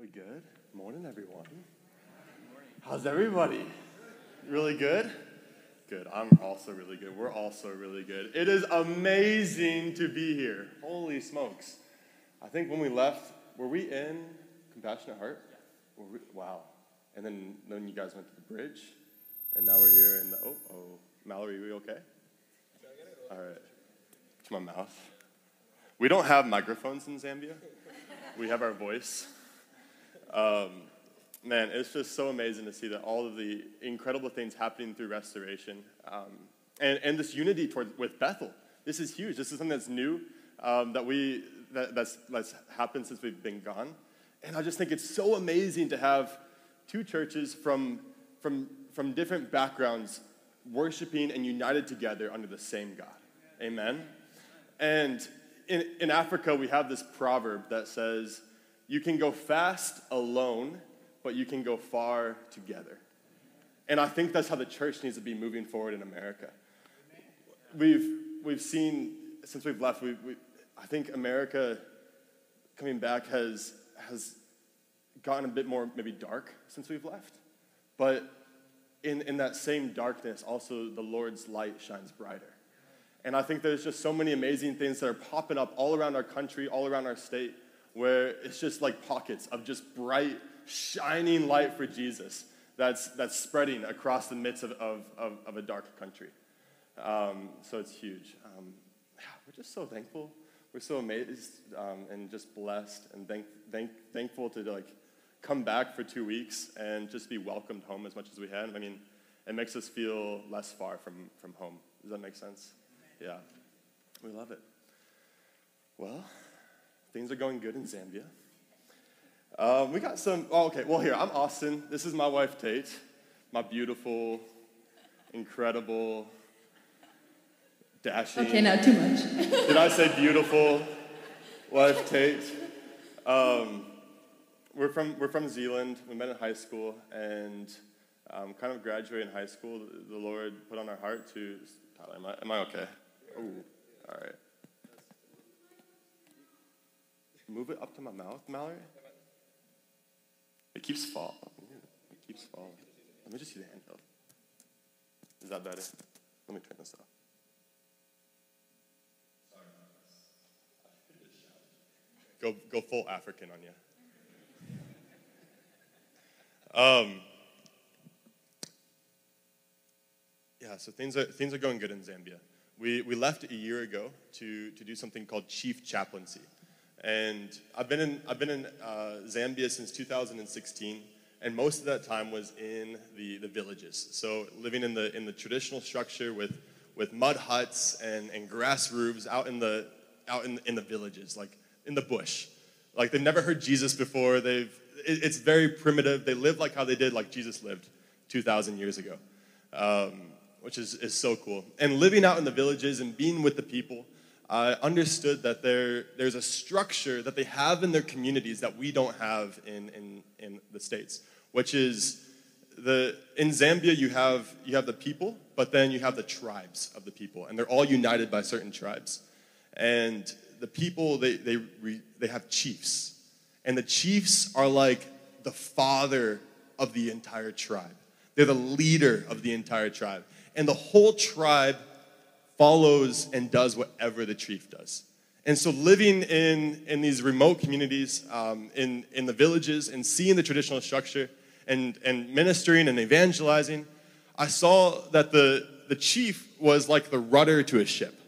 We good? Morning, everyone. How's everybody? Really good? Good. I'm also really good. We're also really good. It is amazing to be here. Holy smokes. I think when we left, were we in Compassionate Heart? We- wow. And then, then you guys went to the bridge, and now we're here in the. Oh, oh. Mallory, are we okay? All right. To my mouth. We don't have microphones in Zambia, we have our voice. Um, man, it's just so amazing to see that all of the incredible things happening through restoration um, and, and this unity toward, with Bethel. This is huge. This is something that's new um, that we that, that's, that's happened since we've been gone. And I just think it's so amazing to have two churches from, from, from different backgrounds worshiping and united together under the same God. Amen. And in, in Africa, we have this proverb that says, You can go fast alone, but you can go far together. And I think that's how the church needs to be moving forward in America. We've, we've seen, since we've left, we, we, I think America coming back has, has gotten a bit more maybe dark since we've left. But in, in that same darkness, also the Lord's light shines brighter. And I think there's just so many amazing things that are popping up all around our country, all around our state, where it's just like pockets of just bright, shining light for Jesus that's, that's spreading across the midst of, of, of, of a dark country. Um, so it's huge. Um, yeah, we're just so thankful. We're so amazed um, and just blessed and thank, thank, thankful to like come back for two weeks and just be welcomed home as much as we had. I mean, it makes us feel less far from, from home. Does that make sense? Yeah, we love it. Well, things are going good in Zambia. Um, we got some, oh, okay, well, here, I'm Austin. This is my wife, Tate, my beautiful, incredible, dashing. Okay, not too much. Did I say beautiful wife, Tate? Um, we're, from, we're from Zeeland. We met in high school, and um, kind of graduating high school, the Lord put on our heart to. Tyler, am I, am I okay? Ooh, all right. Move it up to my mouth, Mallory. It keeps falling. It keeps falling. Let me just see the handheld. Is that better? Let me turn this off. Go, go full African on you. Um, yeah, so things are, things are going good in Zambia. We, we left a year ago to, to do something called chief chaplaincy. And I've been in, I've been in uh, Zambia since 2016, and most of that time was in the, the villages. So living in the, in the traditional structure with, with mud huts and, and grass roofs out in the, out in, in the villages, like in the bush. Like they've never heard Jesus before. They've, it, it's very primitive. They live like how they did, like Jesus lived 2,000 years ago, um, which is, is so cool. And living out in the villages and being with the people, I understood that there, there's a structure that they have in their communities that we don't have in, in, in the States, which is the, in Zambia, you have, you have the people, but then you have the tribes of the people, and they're all united by certain tribes. And the people, they, they, re, they have chiefs. And the chiefs are like the father of the entire tribe. They're the leader of the entire tribe. And the whole tribe follows and does whatever the chief does. And so, living in, in these remote communities, um, in, in the villages, and seeing the traditional structure, and, and ministering and evangelizing, I saw that the, the chief was like the rudder to a ship.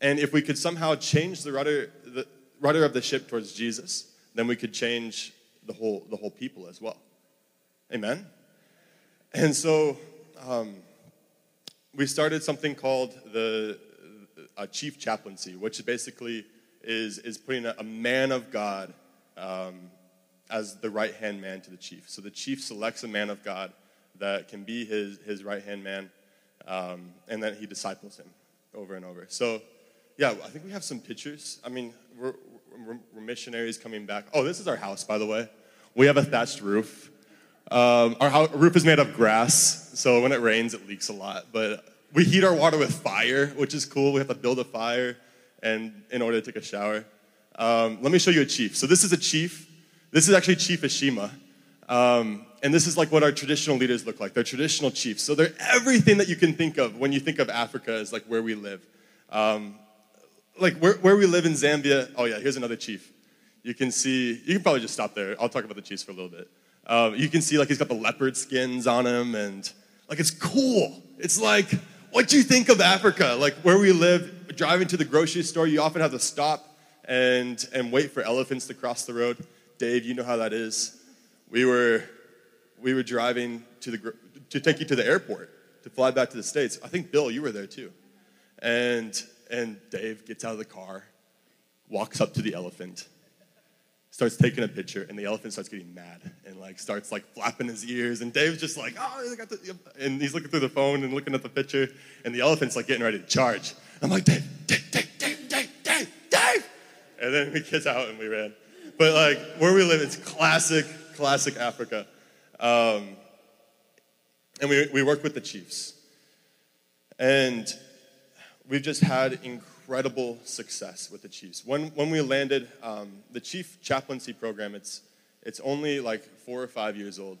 And if we could somehow change the rudder, the rudder of the ship towards Jesus, then we could change the whole, the whole people as well. Amen? And so, um, we started something called the uh, chief chaplaincy, which basically is, is putting a, a man of God um, as the right hand man to the chief. So the chief selects a man of God that can be his, his right hand man, um, and then he disciples him over and over. So, yeah, I think we have some pictures. I mean, we're, we're, we're missionaries coming back. Oh, this is our house, by the way. We have a thatched roof. Um, our roof is made of grass, so when it rains, it leaks a lot. But we heat our water with fire, which is cool. We have to build a fire and in order to take a shower. Um, let me show you a chief. So this is a chief. This is actually Chief Ashima. Um, and this is like what our traditional leaders look like. They're traditional chiefs. So they're everything that you can think of when you think of Africa is like where we live. Um, like where, where we live in Zambia. Oh, yeah, here's another chief. You can see, you can probably just stop there. I'll talk about the chiefs for a little bit. Um, you can see like he's got the leopard skins on him and like it's cool. It's like what do you think of Africa? Like where we live, driving to the grocery store, you often have to stop and, and wait for elephants to cross the road. Dave, you know how that is. We were, we were driving to, the, to take you to the airport to fly back to the States. I think, Bill, you were there too. And, and Dave gets out of the car, walks up to the elephant, starts taking a picture, and the elephant starts getting mad and like starts like flapping his ears. And Dave's just like, oh, I got the, and he's looking through the phone and looking at the picture, and the elephant's like getting ready to charge. I'm like, Dave, Dave, Dave, Dave, Dave, Dave, Dave. And then we get out and we ran. But like where we live, it's classic, classic Africa. Um, and we, we work with the chiefs. And we've just had incredible incredible success with the Chiefs. When, when we landed, um, the Chief Chaplaincy Program, it's, it's only like four or five years old.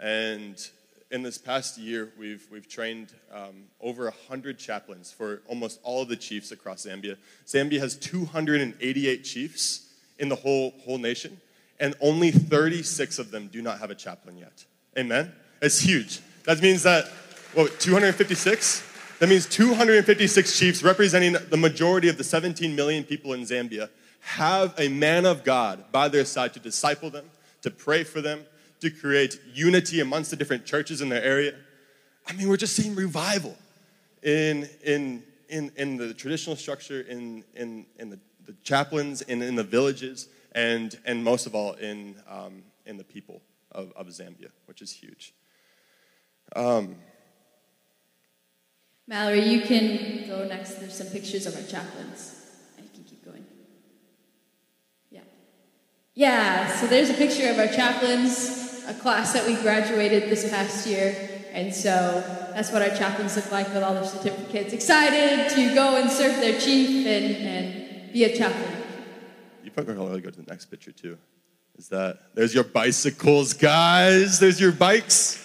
And in this past year, we've, we've trained um, over 100 chaplains for almost all of the chiefs across Zambia. Zambia has 288 chiefs in the whole, whole nation, and only 36 of them do not have a chaplain yet. Amen? It's huge. That means that, what, 256? That means 256 chiefs representing the majority of the 17 million people in Zambia have a man of God by their side to disciple them, to pray for them, to create unity amongst the different churches in their area. I mean, we're just seeing revival in, in, in, in the traditional structure, in, in, in the, the chaplains, in, in the villages, and, and most of all in, um, in the people of, of Zambia, which is huge. Um, Mallory, you can go next. There's some pictures of our chaplains. I can keep going. Yeah. Yeah, so there's a picture of our chaplains, a class that we graduated this past year. And so that's what our chaplains look like with all their certificates. Excited to go and serve their chief and, and be a chaplain. You probably want to go to the next picture too. Is that there's your bicycles, guys? There's your bikes.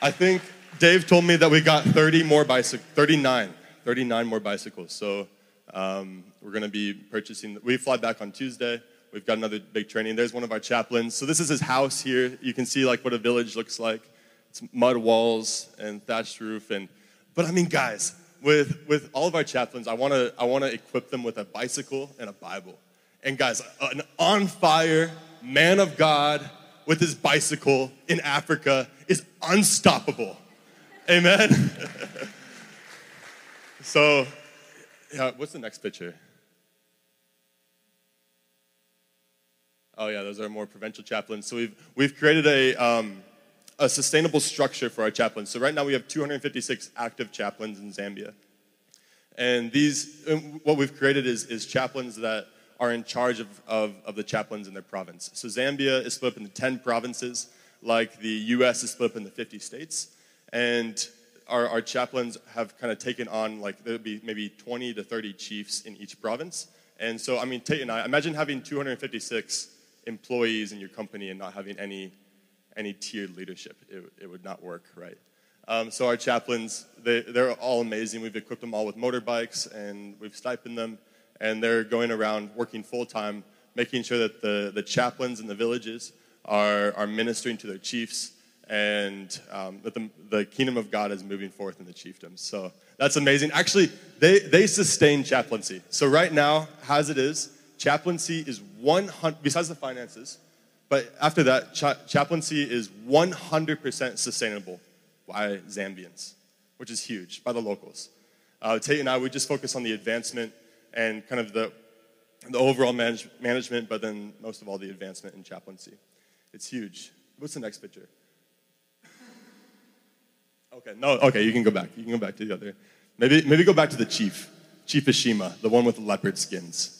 I think Dave told me that we got 30 more bicycles, 39, 39 more bicycles. So um, we're going to be purchasing. We fly back on Tuesday. We've got another big training. There's one of our chaplains. So this is his house here. You can see like what a village looks like. It's mud walls and thatched roof. And but I mean, guys, with with all of our chaplains, I want to I want to equip them with a bicycle and a Bible. And guys, an on fire man of God with his bicycle in Africa is unstoppable. Amen. so, yeah, what's the next picture? Oh yeah, those are more provincial chaplains. So we've we've created a um, a sustainable structure for our chaplains. So right now we have 256 active chaplains in Zambia, and these what we've created is is chaplains that are in charge of, of, of the chaplains in their province. So Zambia is split up into 10 provinces, like the U.S. is split up into 50 states and our, our chaplains have kind of taken on like there'll be maybe 20 to 30 chiefs in each province. And so i mean tate and i imagine having 256 employees in your company and not having any any tiered leadership. It, it would not work right? Um, so our chaplains they, they're all amazing. We've equipped them all with motorbikes and we've stipend them. And they're going around working full-time making sure that the, the chaplains in the villages are, are ministering to their chiefs and um, that the, the kingdom of God is moving forth in the chiefdoms. So that's amazing. Actually, they, they sustain chaplaincy. So right now, as it is, chaplaincy is 100, besides the finances, but after that, cha- chaplaincy is 100% sustainable by Zambians, which is huge, by the locals. Uh, Tate and I, we just focus on the advancement and kind of the, the overall manage- management, but then most of all, the advancement in chaplaincy. It's huge. What's the next picture? Okay, no, okay, you can go back. You can go back to the other. Maybe, maybe go back to the chief, Chief Ashima, the one with the leopard skins.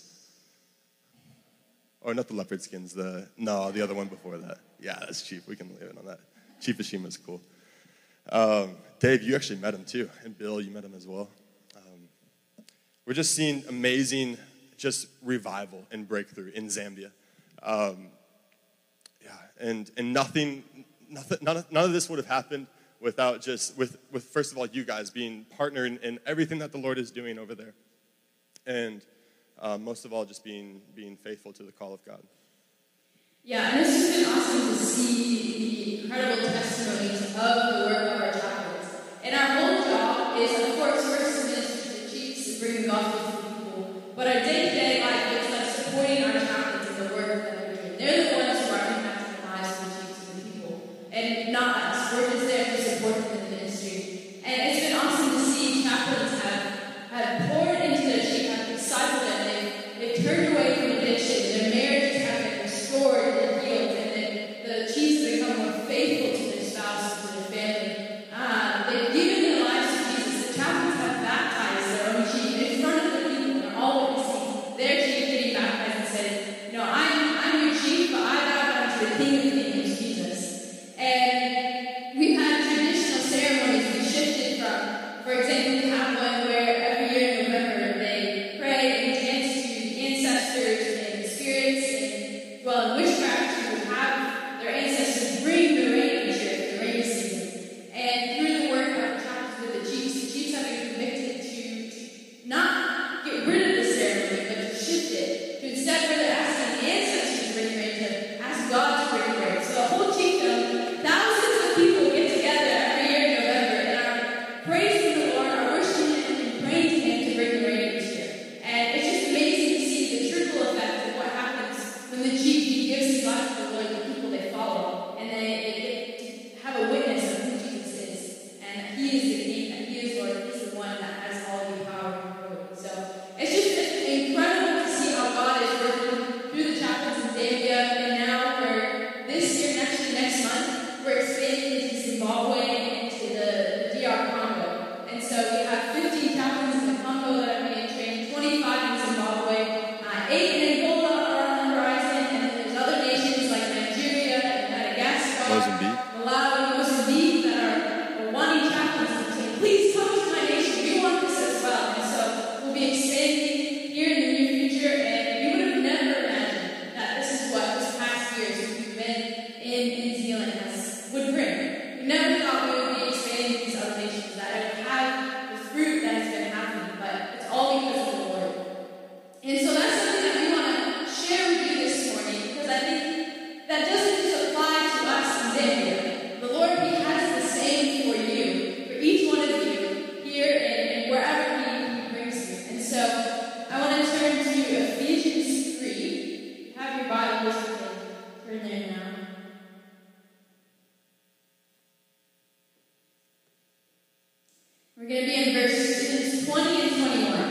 Or not the leopard skins, the, no, the other one before that. Yeah, that's Chief. We can leave it on that. Chief Ishima's cool. Um, Dave, you actually met him too, and Bill, you met him as well. Um, we're just seeing amazing, just revival and breakthrough in Zambia. Um, yeah, and and nothing, nothing, none of, none of this would have happened without just with, with first of all you guys being partnered in everything that the lord is doing over there. And uh, most of all just being being faithful to the call of god. Yeah and it's just been awesome to see the incredible testimonies of the work of our chaplains. And our whole job is of course first to minister to the chiefs and bring the gospel to the people. But our day-to-day We're going to be in verses 20 and 21.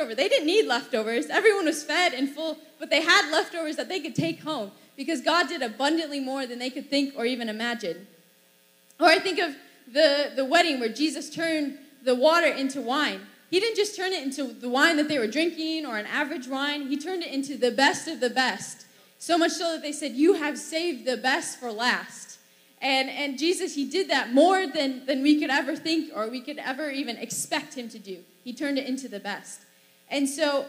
leftover. They didn't need leftovers. Everyone was fed and full, but they had leftovers that they could take home because God did abundantly more than they could think or even imagine. Or I think of the, the wedding where Jesus turned the water into wine. He didn't just turn it into the wine that they were drinking or an average wine, he turned it into the best of the best. So much so that they said, You have saved the best for last. And, and Jesus, he did that more than, than we could ever think or we could ever even expect him to do. He turned it into the best. And so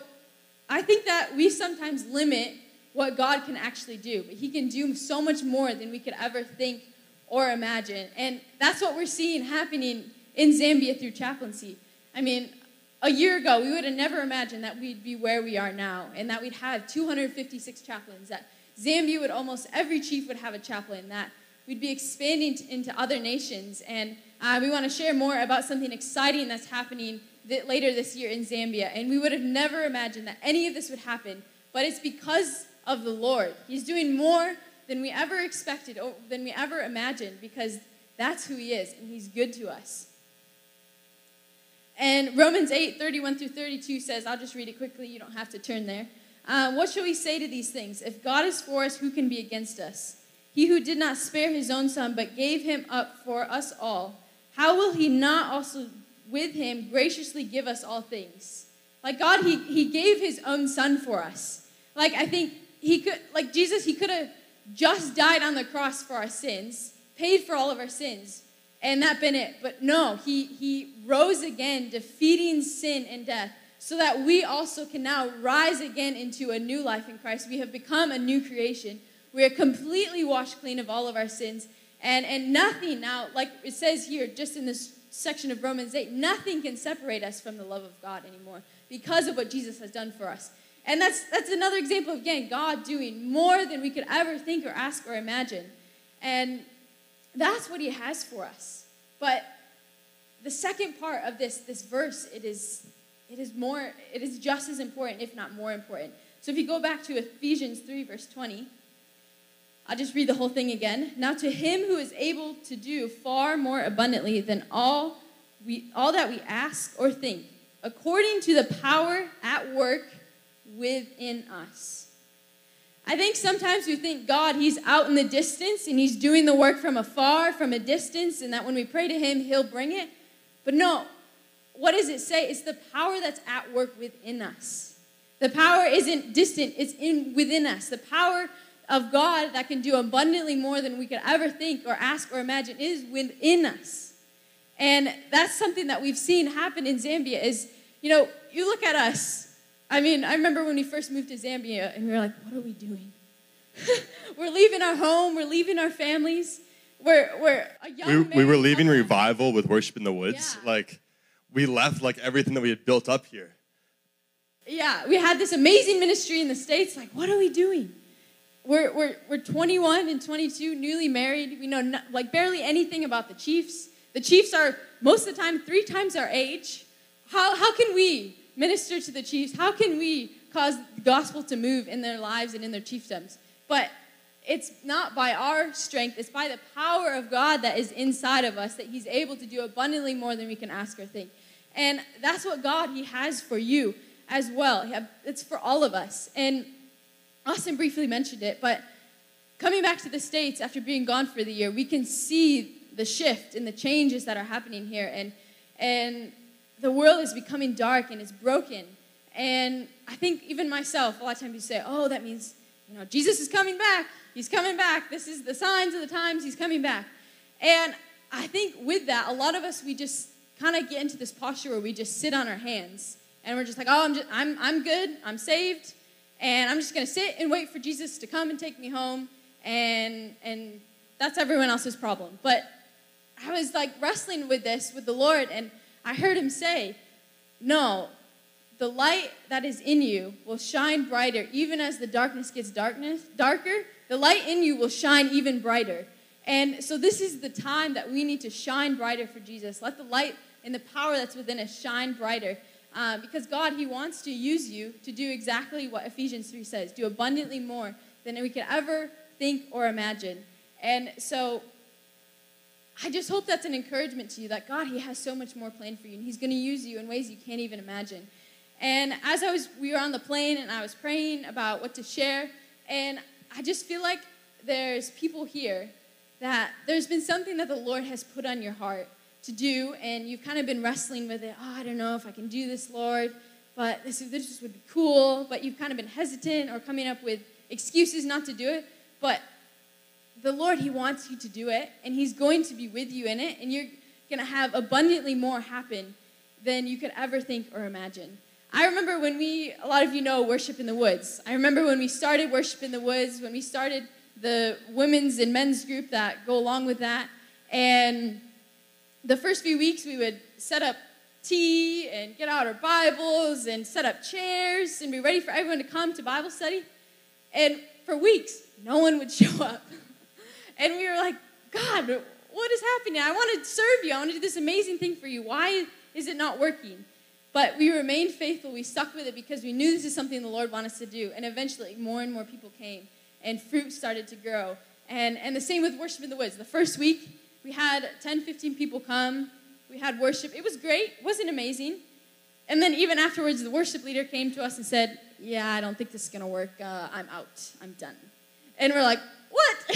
I think that we sometimes limit what God can actually do, but he can do so much more than we could ever think or imagine. And that's what we're seeing happening in Zambia through chaplaincy. I mean, a year ago, we would have never imagined that we'd be where we are now and that we'd have 256 chaplains, that Zambia would almost every chief would have a chaplain, that we'd be expanding into other nations. And uh, we want to share more about something exciting that's happening th- later this year in Zambia. And we would have never imagined that any of this would happen, but it's because of the Lord. He's doing more than we ever expected, than we ever imagined, because that's who He is, and He's good to us. And Romans 8, 31 through 32 says, I'll just read it quickly, you don't have to turn there. Uh, what shall we say to these things? If God is for us, who can be against us? He who did not spare his own son, but gave him up for us all, how will he not also with him graciously give us all things? Like God, he, he gave his own son for us. Like I think he could, like Jesus, he could have just died on the cross for our sins, paid for all of our sins, and that been it. But no, he, he rose again, defeating sin and death, so that we also can now rise again into a new life in Christ. We have become a new creation. We are completely washed clean of all of our sins. And, and nothing now, like it says here, just in this section of Romans 8, nothing can separate us from the love of God anymore because of what Jesus has done for us. And that's, that's another example of, again, God doing more than we could ever think or ask or imagine. And that's what He has for us. But the second part of this, this verse, it is, it is more, it is just as important, if not more important. So if you go back to Ephesians 3, verse 20, I'll just read the whole thing again. Now to him who is able to do far more abundantly than all we all that we ask or think, according to the power at work within us. I think sometimes we think God, He's out in the distance and He's doing the work from afar, from a distance, and that when we pray to Him, He'll bring it. But no, what does it say? It's the power that's at work within us. The power isn't distant, it's in within us. The power of God that can do abundantly more than we could ever think or ask or imagine is within us. And that's something that we've seen happen in Zambia is, you know, you look at us. I mean, I remember when we first moved to Zambia and we were like, what are we doing? we're leaving our home, we're leaving our families. We're, we're a young We, we were leaving revival with worship in the woods. Yeah. Like, we left like everything that we had built up here. Yeah, we had this amazing ministry in the States. Like, what are we doing? We're, we're, we're 21 and 22, newly married. We know no, like barely anything about the Chiefs. The Chiefs are most of the time three times our age. How, how can we minister to the Chiefs? How can we cause the gospel to move in their lives and in their chiefdoms? But it's not by our strength, it's by the power of God that is inside of us that He's able to do abundantly more than we can ask or think. And that's what God He has for you as well. It's for all of us. And Austin briefly mentioned it, but coming back to the States after being gone for the year, we can see the shift and the changes that are happening here. And, and the world is becoming dark and it's broken. And I think even myself, a lot of times you say, oh, that means, you know, Jesus is coming back. He's coming back. This is the signs of the times. He's coming back. And I think with that, a lot of us, we just kind of get into this posture where we just sit on our hands and we're just like, oh, I'm, just, I'm, I'm good. I'm saved. And I'm just going to sit and wait for Jesus to come and take me home. And, and that's everyone else's problem. But I was like wrestling with this with the Lord, and I heard him say, No, the light that is in you will shine brighter, even as the darkness gets darkness, darker. The light in you will shine even brighter. And so this is the time that we need to shine brighter for Jesus. Let the light and the power that's within us shine brighter. Uh, because God, He wants to use you to do exactly what Ephesians 3 says do abundantly more than we could ever think or imagine. And so I just hope that's an encouragement to you that God, He has so much more planned for you, and He's going to use you in ways you can't even imagine. And as I was, we were on the plane, and I was praying about what to share, and I just feel like there's people here that there's been something that the Lord has put on your heart to do, and you've kind of been wrestling with it. Oh, I don't know if I can do this, Lord, but this, this would be cool. But you've kind of been hesitant or coming up with excuses not to do it, but the Lord, He wants you to do it, and He's going to be with you in it, and you're going to have abundantly more happen than you could ever think or imagine. I remember when we, a lot of you know, Worship in the Woods. I remember when we started Worship in the Woods, when we started the women's and men's group that go along with that. And the first few weeks, we would set up tea and get out our Bibles and set up chairs and be ready for everyone to come to Bible study. And for weeks, no one would show up. and we were like, God, what is happening? I want to serve you. I want to do this amazing thing for you. Why is it not working? But we remained faithful. We stuck with it because we knew this is something the Lord wanted us to do. And eventually, more and more people came, and fruit started to grow. And, and the same with Worship in the Woods. The first week, we had 10, 15 people come. We had worship. It was great. It wasn't amazing. And then, even afterwards, the worship leader came to us and said, Yeah, I don't think this is going to work. Uh, I'm out. I'm done. And we're like, What?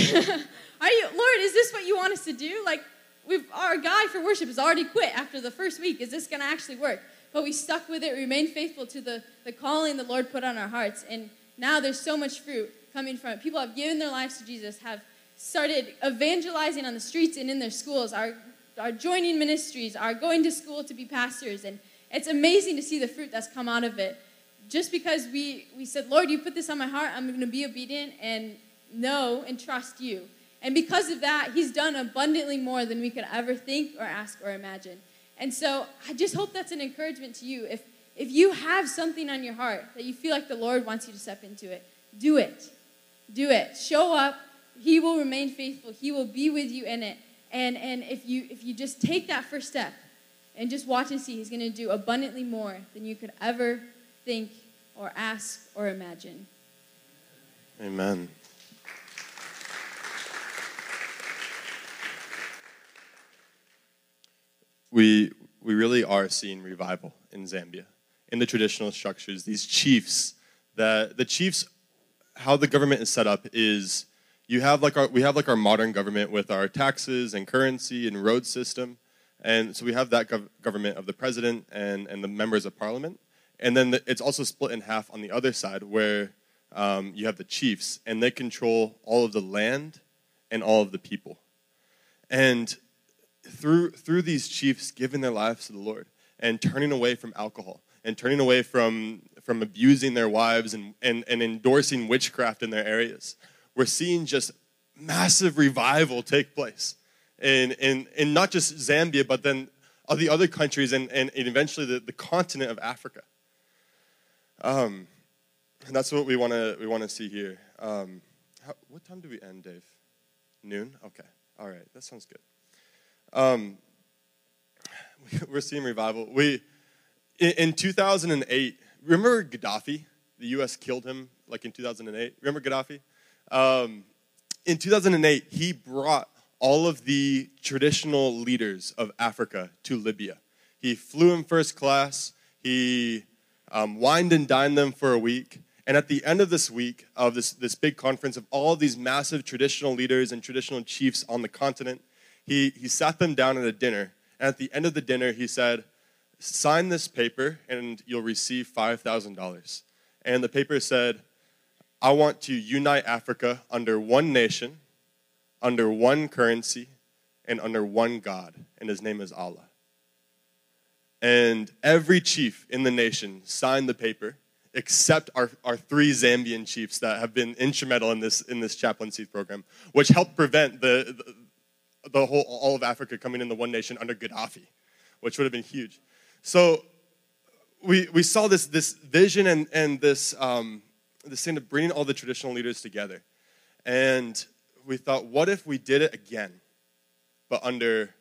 Are you, Lord, is this what you want us to do? Like, we've, our guy for worship has already quit after the first week. Is this going to actually work? but we stuck with it, We remained faithful to the, the calling the Lord put on our hearts. And now there's so much fruit coming from it. People have given their lives to Jesus, have started evangelizing on the streets and in their schools, are, are joining ministries, are going to school to be pastors. And it's amazing to see the fruit that's come out of it. Just because we, we said, Lord, you put this on my heart, I'm going to be obedient and know and trust you. And because of that, He's done abundantly more than we could ever think or ask or imagine. And so I just hope that's an encouragement to you. If, if you have something on your heart that you feel like the Lord wants you to step into it, do it. Do it. Show up. He will remain faithful. He will be with you in it. And, and if, you, if you just take that first step and just watch and see, He's going to do abundantly more than you could ever think or ask or imagine. Amen. we, we really are seeing revival in Zambia, in the traditional structures. These chiefs, that the chiefs, how the government is set up is you have like our, we have like our modern government with our taxes and currency and road system. And so we have that gov- government of the president and, and the members of parliament. And then the, it's also split in half on the other side where um, you have the chiefs and they control all of the land and all of the people. And through, through these chiefs giving their lives to the Lord and turning away from alcohol and turning away from, from abusing their wives and, and, and endorsing witchcraft in their areas, we're seeing just massive revival take place in, in, in not just Zambia, but then of the other countries and, and, eventually the, the continent of Africa. Um, and that's what we want to we want to see here. Um, how, what time do we end, Dave? Noon. Okay. All right. That sounds good. Um, we're seeing revival. We in, in 2008. Remember Gaddafi? The U.S. killed him like in 2008. Remember Gaddafi? Um, in 2008, he brought all of the traditional leaders of Africa to Libya. He flew in first class. He um, wined and dined them for a week. And at the end of this week, of this, this big conference of all of these massive traditional leaders and traditional chiefs on the continent, he, he sat them down at a dinner. And at the end of the dinner, he said, Sign this paper and you'll receive $5,000. And the paper said, I want to unite Africa under one nation, under one currency, and under one God. And his name is Allah. And every chief in the nation signed the paper except our, our three Zambian chiefs that have been instrumental in this, in this chaplaincy program, which helped prevent the, the the whole all of Africa coming in the one nation under Gaddafi, which would have been huge. So we, we saw this, this vision and, and this, um, this thing of bringing all the traditional leaders together. And we thought, what if we did it again, but under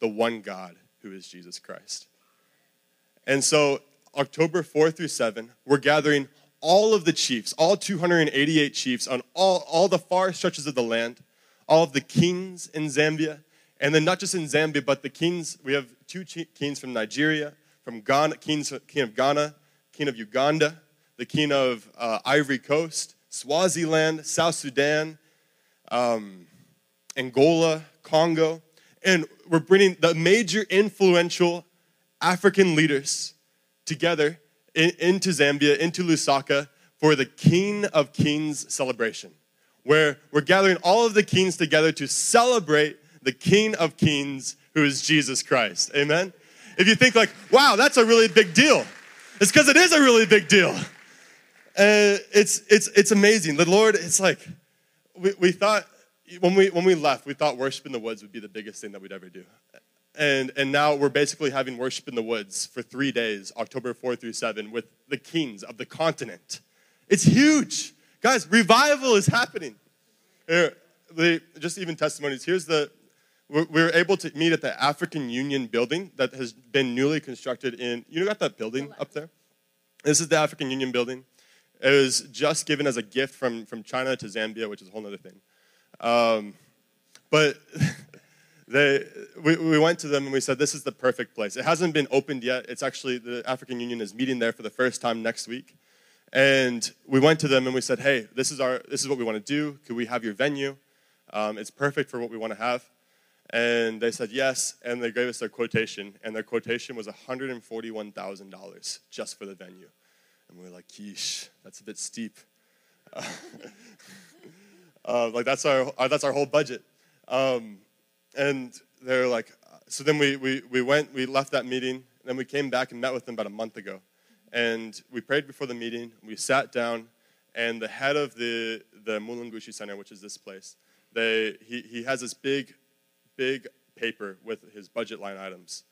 the one God who is Jesus Christ? And so, October 4 through 7, we're gathering all of the chiefs, all 288 chiefs on all, all the far stretches of the land all of the kings in Zambia. And then not just in Zambia, but the kings, we have two kings from Nigeria, from Ghana, kings, king of Ghana, king of Uganda, the king of uh, Ivory Coast, Swaziland, South Sudan, um, Angola, Congo. And we're bringing the major influential African leaders together in, into Zambia, into Lusaka, for the King of Kings celebration, where we're gathering all of the kings together to celebrate the King of Kings, who is Jesus Christ. Amen? If you think, like, wow, that's a really big deal, it's because it is a really big deal. Uh, it's, it's, it's amazing. The Lord, it's like, we, we thought, when we, when we left, we thought worship in the woods would be the biggest thing that we'd ever do. And, and now we're basically having worship in the woods for three days, October 4 through 7, with the kings of the continent. It's huge. Guys, revival is happening. Here, the, just even testimonies. Here's the, we were able to meet at the African Union building that has been newly constructed in, you know got that building up there? This is the African Union building. It was just given as a gift from, from China to Zambia, which is a whole other thing. Um, but they, we, we went to them and we said, This is the perfect place. It hasn't been opened yet. It's actually, the African Union is meeting there for the first time next week. And we went to them and we said, Hey, this is, our, this is what we want to do. Could we have your venue? Um, it's perfect for what we want to have. And they said yes, and they gave us their quotation, and their quotation was $141,000 just for the venue. And we're like, yeesh, that's a bit steep. uh, like, that's our, uh, that's our whole budget. Um, and they're like, so then we, we, we went, we left that meeting, and then we came back and met with them about a month ago. And we prayed before the meeting, we sat down, and the head of the, the Mulungushi Center, which is this place, they, he, he has this big, big paper with his budget line items.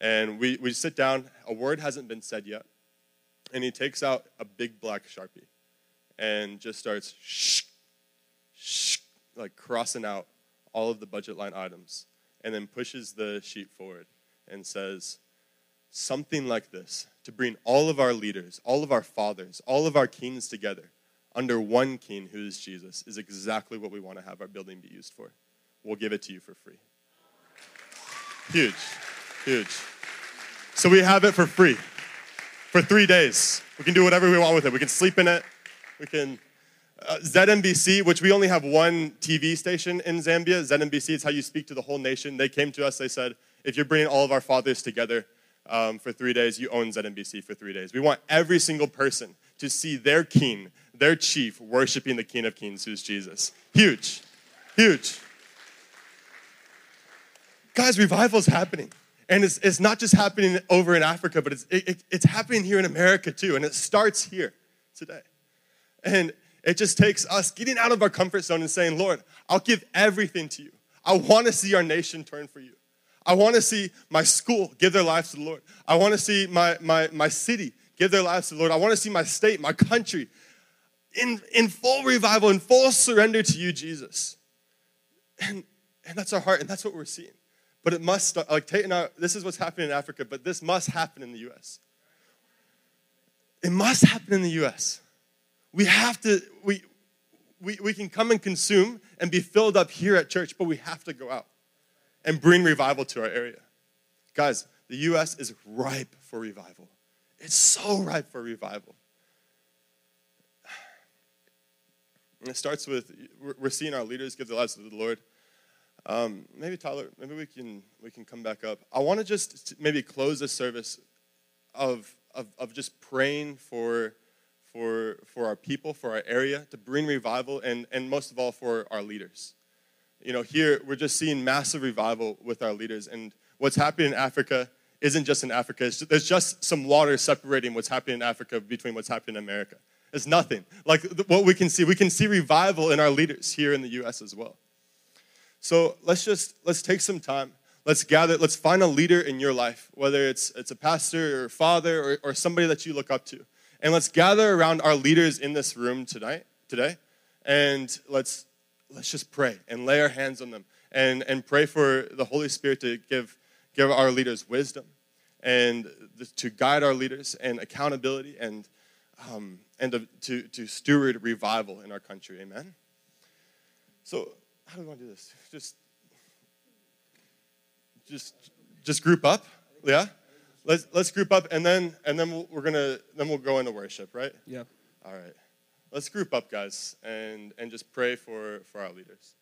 And we, we sit down, a word hasn't been said yet, and he takes out a big black sharpie and just starts shh, shh, like crossing out all of the budget line items, and then pushes the sheet forward and says, Something like this to bring all of our leaders, all of our fathers, all of our kings together under one king who is Jesus is exactly what we want to have our building be used for. We'll give it to you for free. Huge, huge. So we have it for free for three days. We can do whatever we want with it. We can sleep in it. We can uh, ZNBC, which we only have one TV station in Zambia, ZNBC, is how you speak to the whole nation. They came to us, they said, if you're bringing all of our fathers together um, for three days, you own ZNBC for three days. We want every single person to see their king, their chief, worshiping the King of Kings, who's Jesus. Huge, huge. Guys, revival is happening. And it's, it's not just happening over in Africa, but it's, it, it's happening here in America too. And it starts here today. And it just takes us getting out of our comfort zone and saying, Lord, I'll give everything to you. I want to see our nation turn for you. I want to see my school give their lives to the Lord. I want to see my, my, my city give their lives to the Lord. I want to see my state, my country in, in full revival, in full surrender to you, Jesus. And, and that's our heart, and that's what we're seeing. But it must start, like Tate and I, this is what's happening in Africa, but this must happen in the US. It must happen in the US. We have to, we, we, we can come and consume and be filled up here at church, but we have to go out and bring revival to our area. Guys, the US is ripe for revival. It's so ripe for revival. And it starts with we're seeing our leaders give their lives to the Lord. Um, maybe Tyler, maybe we can we can come back up. I want to just maybe close this service of, of of just praying for for, for our people, for our area, to bring revival, and, and most of all for our leaders. You know, here we're just seeing massive revival with our leaders, and what's happening in Africa isn't just in Africa. It's, there's just some water separating what's happening in Africa between what's happening in America. It's nothing. Like what we can see, we can see revival in our leaders here in the U.S. as well. So let's just let's take some time. Let's gather. Let's find a leader in your life, whether it's it's a pastor or father or, or somebody that you look up to and let's gather around our leaders in this room tonight, today, and let's let's just pray and lay our hands on them and, and pray for the Holy Spirit to give, give our leaders wisdom and to guide our leaders and accountability and, um, and to, to, to steward revival in our country. Amen? So, how do we want to do this? Just, just, just group up? Yeah? let's let's group up and then and then we're gonna then we'll go into worship, right? Yeah. All right. Let's group up, guys, and and just pray for for our leaders.